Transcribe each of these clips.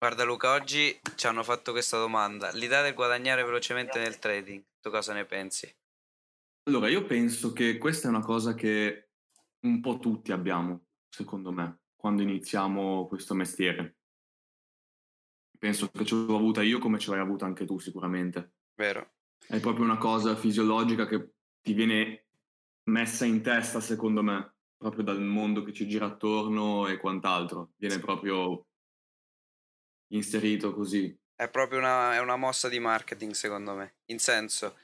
Guarda Luca, oggi ci hanno fatto questa domanda. L'idea del guadagnare velocemente nel trading, tu cosa ne pensi? Allora, io penso che questa è una cosa che un po' tutti abbiamo, secondo me, quando iniziamo questo mestiere. Penso che ce l'ho avuta io come ce l'hai avuta anche tu sicuramente. Vero. È proprio una cosa fisiologica che ti viene messa in testa, secondo me, proprio dal mondo che ci gira attorno e quant'altro. Viene proprio inserito così. È proprio una, è una mossa di marketing, secondo me. In senso,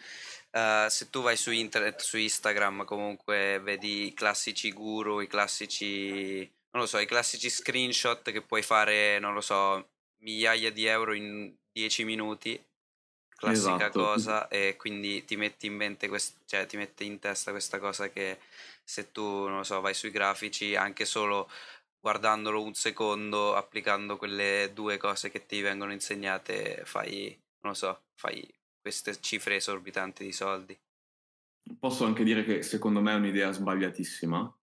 uh, se tu vai su internet, su Instagram, comunque vedi i classici guru, i classici, non lo so, i classici screenshot che puoi fare, non lo so, migliaia di euro in 10 minuti classica Esatto. cosa e quindi ti metti in mente quest- cioè ti mette in testa questa cosa che se tu non lo so vai sui grafici anche solo guardandolo un secondo applicando quelle due cose che ti vengono insegnate fai non lo so fai queste cifre esorbitanti di soldi Posso anche dire che secondo me è un'idea sbagliatissima.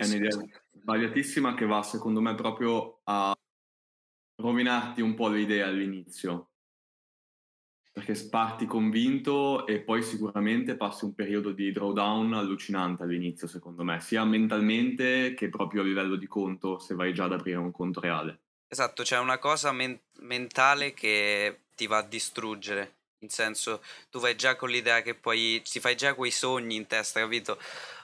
È sbagliatissimo un'idea sbagliatissima che va secondo me proprio a rovinarti un po' le idee all'inizio. Perché parti convinto e poi sicuramente passi un periodo di drawdown allucinante all'inizio, secondo me, sia mentalmente che proprio a livello di conto, se vai già ad aprire un conto reale. Esatto, c'è una cosa men- mentale che ti va a distruggere, in senso tu vai già con l'idea che poi si fai già quei sogni in testa, capito?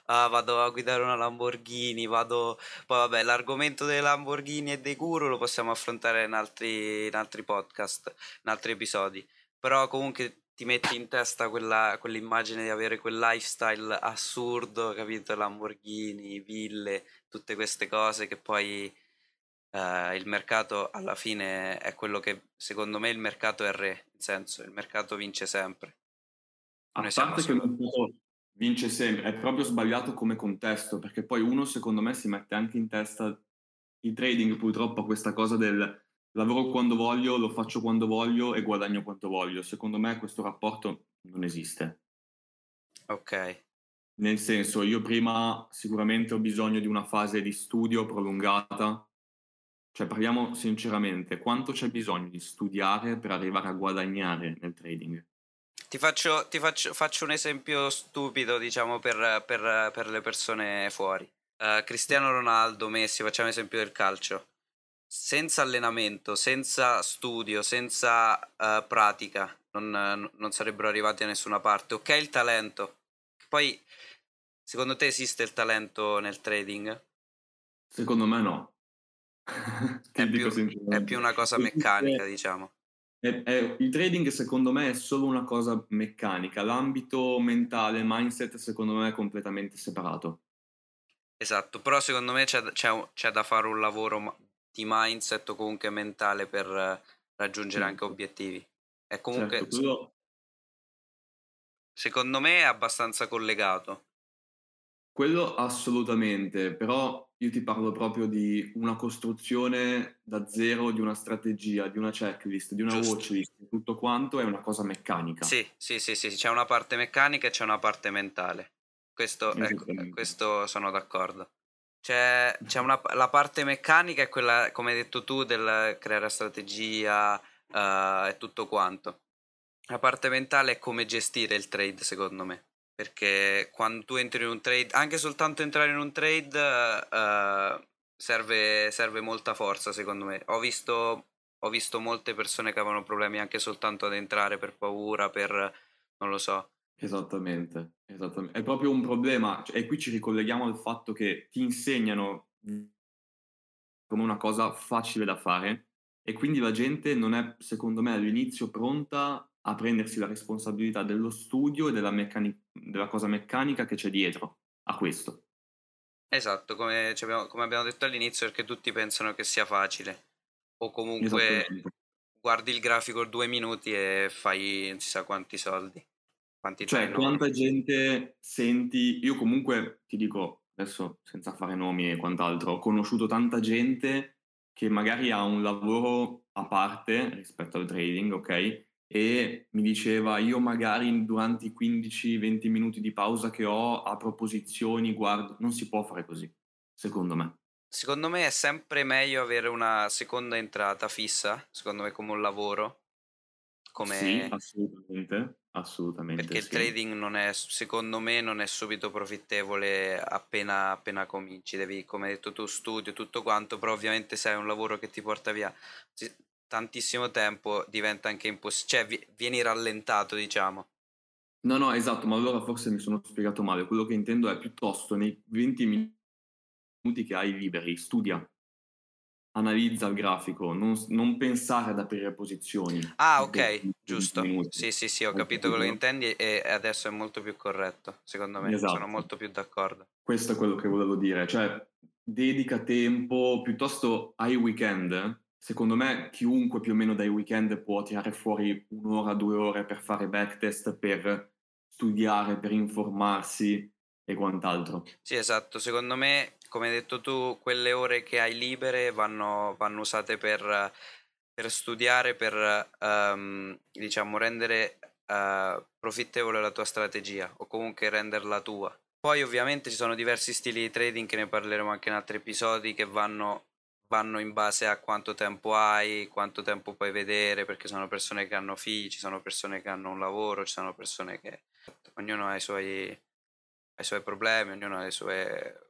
Ah, vado a guidare una Lamborghini, vado... Poi vabbè, l'argomento delle Lamborghini e dei guru lo possiamo affrontare in altri, in altri podcast, in altri episodi, però comunque ti metti in testa quella, quell'immagine di avere quel lifestyle assurdo, capito? Lamborghini, ville, tutte queste cose che poi eh, il mercato alla fine è quello che secondo me il mercato è re, nel senso il mercato vince sempre. A Noi parte che il mercato vince sempre, è proprio sbagliato come contesto, perché poi uno secondo me si mette anche in testa il trading purtroppo questa cosa del lavoro quando voglio, lo faccio quando voglio e guadagno quanto voglio. Secondo me questo rapporto non esiste. Ok, Nel senso, io prima sicuramente ho bisogno di una fase di studio prolungata. Cioè, parliamo sinceramente, quanto c'è bisogno di studiare per arrivare a guadagnare nel trading? ti faccio, ti faccio, faccio un esempio stupido, diciamo, per, per- per le persone fuori. Eh, Cristiano Ronaldo, Messi, facciamo esempio del calcio. Senza allenamento, senza studio, senza eh, pratica, non, non sarebbero arrivati a nessuna parte. Ok, il talento. Poi, secondo te esiste il talento nel trading? Secondo me no. È più, è più una cosa meccanica, diciamo. è- è- il trading secondo me è solo una cosa meccanica, l'ambito mentale, mindset secondo me è completamente separato. Esatto, però secondo me c'è, c'è c'è da fare un lavoro di mindset o comunque mentale per raggiungere anche Certo. obiettivi. E comunque, Certo, quello, secondo me è abbastanza collegato. quello assolutamente, però io ti parlo proprio di una costruzione da zero, di una strategia, di una checklist, di una Giusto. watchlist, tutto quanto è una cosa meccanica. Sì, sì, sì, sì, c'è una parte meccanica e c'è una parte mentale. Questo, ecco, questo sono d'accordo. C'è, c'è una, la parte meccanica è quella, come hai detto tu, del creare strategia eh, e tutto quanto. La parte mentale è come gestire il trade, secondo me. Perché quando tu entri in un trade, anche soltanto entrare in un trade eh, serve, serve molta forza, secondo me. Ho visto, ho visto molte persone che avevano problemi anche soltanto ad entrare per paura, per non lo so. Esattamente, esattamente. È proprio un problema, cioè, e qui ci ricolleghiamo al fatto che ti insegnano come una cosa facile da fare e quindi la gente non è, secondo me, all'inizio pronta a prendersi la responsabilità dello studio e della, meccani- della cosa meccanica che c'è dietro a questo. Esatto, come, ci abbiamo, come abbiamo detto all'inizio, perché tutti pensano che sia facile. O comunque guardi il grafico due minuti e fai non si sa quanti soldi. Quanti Cioè, quanta gente senti, io comunque ti dico, adesso senza fare nomi e quant'altro, ho conosciuto tanta gente che magari ha un lavoro a parte rispetto al trading, ok? E mi diceva, io magari durante i 15-20 minuti di pausa che ho apro posizioni, guardo, non si può fare così, secondo me. secondo me è sempre meglio avere una seconda entrata fissa, secondo me come un lavoro. Come... Sì, assolutamente, assolutamente. Perché sì. il trading non è, secondo me, non è subito profittevole appena, appena cominci. Devi, come hai detto tu, studio tutto quanto, però ovviamente se hai un lavoro che ti porta via tantissimo tempo diventa anche impossibile, cioè vieni rallentato, diciamo. No, no, esatto, ma allora forse mi sono spiegato male. Quello che intendo è piuttosto nei 20 minuti che hai liberi, studia, analizza il grafico, non, non pensare ad aprire posizioni. Ah, ok, giusto. Sì, sì, sì, ho capito quello che intendi e adesso è molto più corretto, secondo me. Esatto. Sono molto più d'accordo. Questo è quello che volevo dire, cioè dedica tempo, piuttosto ai weekend, secondo me chiunque più o meno dai weekend può tirare fuori un'ora, due ore per fare backtest, per studiare, per informarsi e quant'altro. Sì, esatto. Secondo me, come hai detto tu, quelle ore che hai libere vanno, vanno usate per, per, studiare, per um, diciamo rendere uh, profittevole la tua strategia o comunque renderla tua. Poi ovviamente ci sono diversi stili di trading che ne parleremo anche in altri episodi che vanno vanno in base a quanto tempo hai, quanto tempo puoi vedere, perché sono persone che hanno figli, ci sono persone che hanno un lavoro, ci sono persone che ognuno ha i suoi, i suoi problemi, ognuno ha le sue...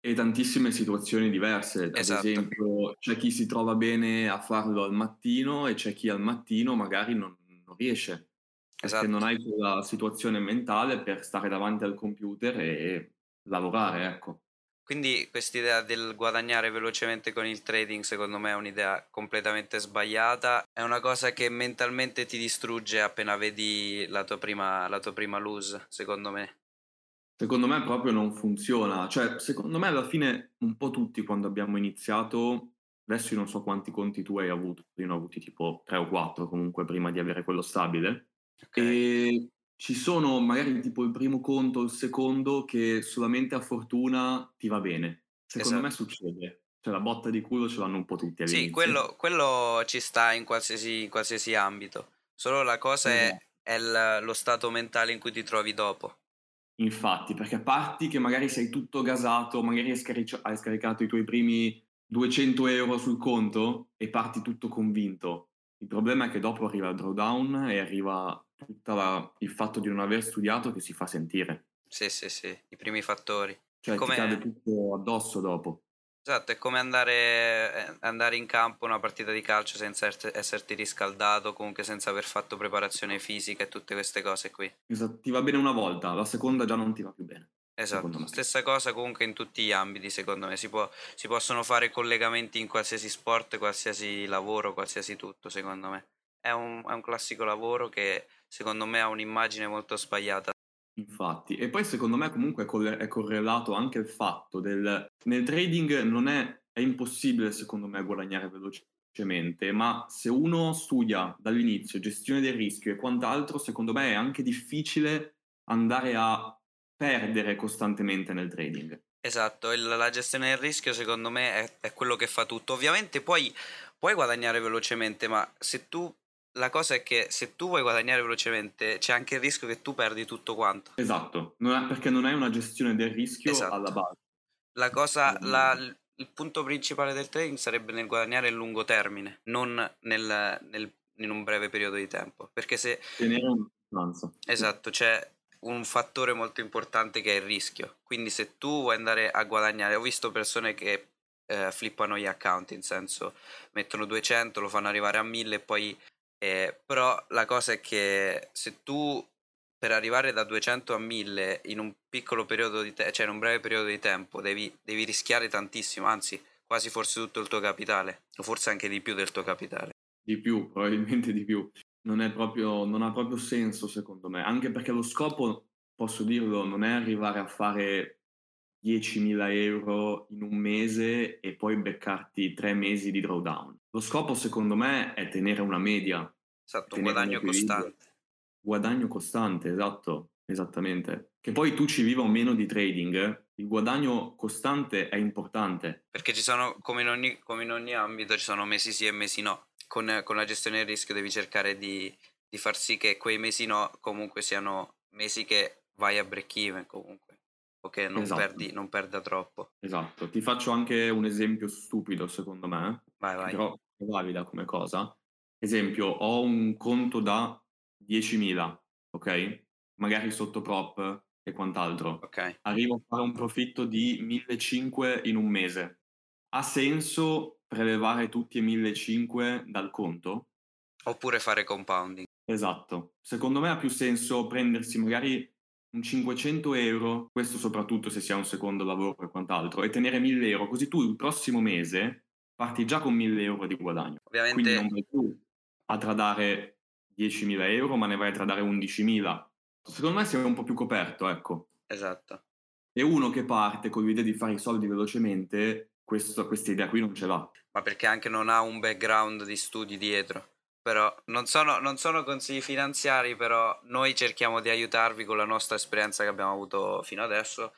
E tantissime situazioni diverse, ad esatto. esempio c'è chi si trova bene a farlo al mattino e c'è chi al mattino magari non, non riesce, perché esatto. non hai quella situazione mentale per stare davanti al computer e lavorare, ecco. Quindi quest'idea del guadagnare velocemente con il trading secondo me è un'idea completamente sbagliata, è una cosa che mentalmente ti distrugge appena vedi la tua prima, la tua prima lose, secondo me. Secondo me proprio non funziona, cioè secondo me alla fine un po' tutti quando abbiamo iniziato, adesso io non so quanti conti tu hai avuto, io ne ho avuti tipo 3 o 4 comunque prima di avere quello stabile, okay. e ci sono magari tipo il primo conto, il secondo, che solamente a fortuna ti va bene. Secondo esatto. me succede. Cioè la botta di culo ce l'hanno un po' tutti all'inizio. Sì, quello, quello ci sta in qualsiasi, in qualsiasi, ambito. Solo la cosa mm. è, è l- lo stato mentale in cui ti trovi dopo. Infatti, perché parti che magari sei tutto gasato, magari hai, scaric- hai scaricato i tuoi primi 200 euro sul conto e parti tutto convinto. Il problema è che dopo arriva il drawdown e arriva tutto il fatto di non aver studiato che si fa sentire. Sì, sì, sì, i primi fattori. Cioè come... ti cade tutto addosso dopo. Esatto, è come andare, eh, andare, in campo una partita di calcio senza esserti riscaldato, comunque senza aver fatto preparazione fisica e tutte queste cose qui. Esatto, ti va bene una volta, la seconda già non ti va più bene. Esatto, stessa cosa comunque in tutti gli ambiti secondo me, si, può, si possono fare collegamenti in qualsiasi sport, qualsiasi lavoro, qualsiasi tutto secondo me. È un, è un classico lavoro che secondo me ha un'immagine molto sbagliata. Infatti, e poi secondo me comunque è correlato anche il fatto del... Nel trading non è, è impossibile secondo me guadagnare velocemente, ma se uno studia dall'inizio gestione del rischio e quant'altro, secondo me è anche difficile andare a perdere costantemente nel trading. Esatto, il, la gestione del rischio secondo me è, è quello che fa tutto. Ovviamente poi puoi guadagnare velocemente, ma se tu la cosa è che se tu vuoi guadagnare velocemente c'è anche il rischio che tu perdi tutto quanto. Esatto, non è, perché non hai una gestione del rischio esatto. alla base. La cosa, la, il punto principale del trading sarebbe nel guadagnare a lungo termine, non nel, nel, in un breve periodo di tempo. Perché se... Tenere una costanza. Esatto, c'è un fattore molto importante che è il rischio. Quindi se tu vuoi andare a guadagnare, ho visto persone che eh, flippano gli account, in senso mettono 200, lo fanno arrivare a 1000 e poi eh, però la cosa è che se tu per arrivare da 200 a 1000 in un piccolo periodo di tempo, cioè in un breve periodo di tempo, devi, devi rischiare tantissimo, anzi quasi forse tutto il tuo capitale, o forse anche di più del tuo capitale. Di più, probabilmente di più. Non, proprio, non ha proprio senso secondo me, anche perché lo scopo, posso dirlo, non è arrivare a fare 10.000 euro in un mese e poi beccarti tre mesi di drawdown. Lo scopo secondo me è tenere una media. Esatto, un guadagno costante. Guadagno costante, esatto, esattamente. Che poi tu ci viva o meno di trading, il guadagno costante è importante. Perché ci sono, come in ogni, come in ogni ambito, ci sono mesi sì e mesi no. Con, con la gestione del rischio devi cercare di, di far sì che quei mesi no comunque siano mesi che vai a break even comunque. Che non, Esatto. perdi, non perda troppo. Esatto. Ti faccio anche un esempio stupido, secondo me, Vai, vai. però è valida come cosa. Esempio, ho un conto da 10.000, ok? Magari sotto prop e quant'altro. Ok. Arrivo a fare un profitto di 1.500 in un mese. Ha senso prelevare tutti e 1.500 dal conto? Oppure fare compounding. Esatto. Secondo me ha più senso prendersi magari un 500 euro, questo soprattutto se si ha un secondo lavoro e quant'altro, e tenere 1000 euro, così tu il prossimo mese parti già con 1000 euro di guadagno. Quindi Ovviamente, non vai più a tradare 10.000 euro, ma ne vai a tradare 11.000. Secondo me sei un po' più coperto, ecco. esatto. E uno che parte con l'idea di fare i soldi velocemente, questo- questa idea qui non ce l'ha. Ma perché anche non ha un background di studi dietro. Però non sono, non sono consigli finanziari, però noi cerchiamo di aiutarvi con la nostra esperienza che abbiamo avuto fino adesso,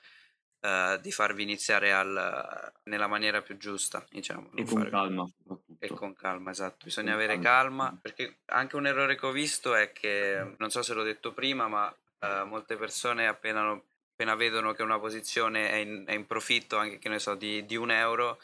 eh, di farvi iniziare al- nella maniera più giusta, diciamo. E con fare- calma E con calma, esatto. Bisogna Con avere calma. calma, perché anche un errore che ho visto è che, non so se l'ho detto prima, ma eh, molte persone appena, appena vedono che una posizione è in, è in profitto, anche che ne so, di, di un euro,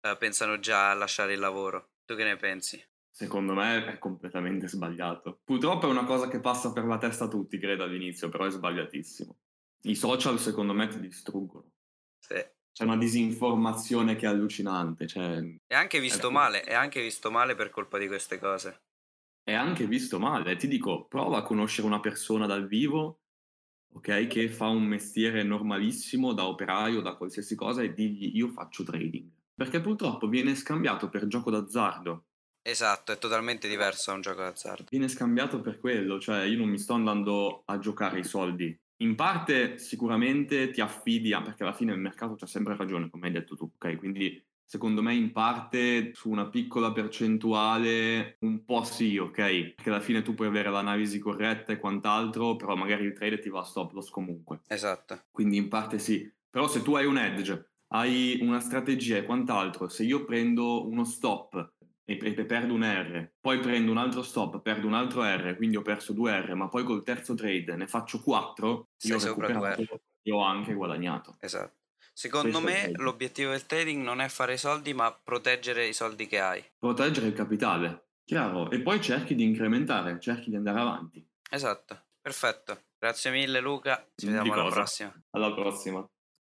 eh, pensano già a lasciare il lavoro. Tu che ne pensi? Secondo me è completamente sbagliato. Purtroppo è una cosa che passa per la testa a tutti, credo, all'inizio, però è sbagliatissimo. I social, secondo me, ti distruggono. Sì. C'è una disinformazione che è allucinante, cioè È anche visto Ecco. male, è anche visto male per colpa di queste cose. è anche visto male. Ti dico, prova a conoscere una persona dal vivo, ok, che fa un mestiere normalissimo da operaio, da qualsiasi cosa, e digli io faccio trading. Perché purtroppo viene scambiato per gioco d'azzardo. Esatto, è totalmente diverso da un gioco d'azzardo. Viene scambiato per quello, cioè io non mi sto andando a giocare i soldi. In parte sicuramente ti affidi, a, perché alla fine il mercato c'ha sempre ragione, come hai detto tu, ok? Quindi secondo me in parte su una piccola percentuale un po' sì, ok? Perché alla fine tu puoi avere l'analisi corretta e quant'altro, però magari il trade ti va a stop loss comunque. Esatto, Quindi in parte sì. Però se tu hai un edge, hai una strategia e quant'altro, se io prendo uno stop e, e- perdo un R, poi prendo un altro stop, perdo un altro R, quindi ho perso due R, ma poi col terzo trade ne faccio quattro, Sei io ho recuperato e ho anche guadagnato. esatto. Secondo Questo me l'obiettivo del trading non è fare soldi, ma proteggere i soldi che hai. Proteggere il capitale, chiaro, e poi cerchi di incrementare, cerchi di andare avanti. Esatto, perfetto. Grazie mille Luca, ci Di vediamo alla prossima. Alla prossima.